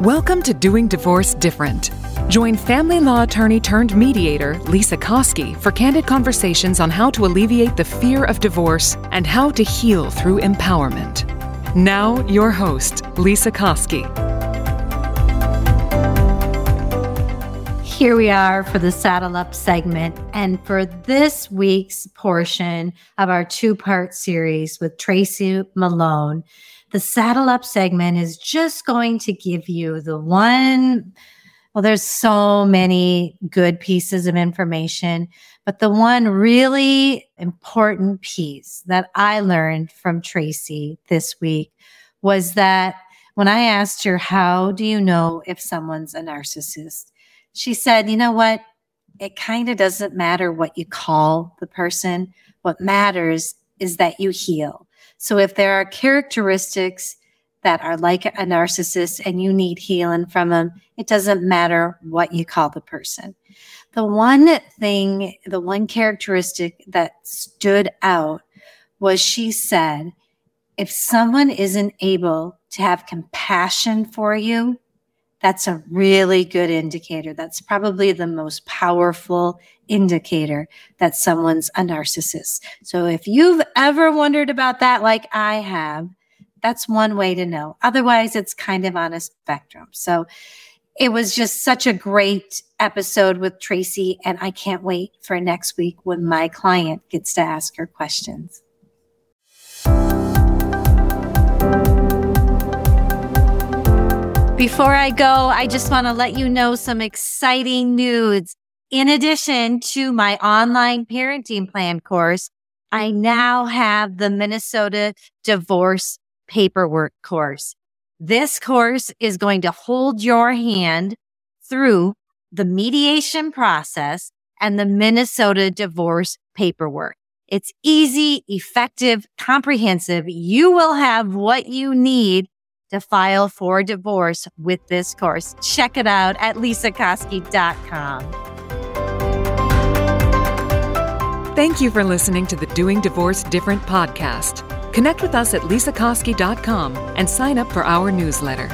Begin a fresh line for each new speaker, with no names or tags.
Welcome to Doing Divorce Different. Join family law attorney turned mediator Lesa Koski for candid conversations on how to alleviate the fear of divorce and how to heal through empowerment. Now, your host, Lesa Koski.
Here we are for the Saddle Up segment. And for this week's portion of our two part series with Tracy Malone, the saddle up segment is just going to give you the one. Well, there's so many good pieces of information, but the one really important piece that I learned from Tracy this week was that when I asked her, How do you know if someone's a narcissist? She said, You know what? It kind of doesn't matter what you call the person. What matters is that you heal. So if there are characteristics that are like a narcissist and you need healing from them, it doesn't matter what you call the person. The one thing, the one characteristic that stood out was she said, if someone isn't able to have compassion for you, that's a really good indicator. That's probably the most powerful indicator that someone's a narcissist. So if you've ever wondered about that, like I have, that's one way to know. Otherwise, it's kind of on a spectrum. So it was just such a great episode with Tracy, and I can't wait for next week when my client gets to ask her questions. Before I go, I just want to let you know some exciting news. In addition to my online parenting plan course, I now have the Minnesota divorce paperwork course. This course is going to hold your hand through the mediation process and the Minnesota divorce paperwork. It's easy, effective, comprehensive. You will have what you need to file for divorce with this course. Check it out at lesakoski.com.
Thank you for listening to the Doing Divorce Different podcast. Connect with us at lesakoski.com and sign up for our newsletter.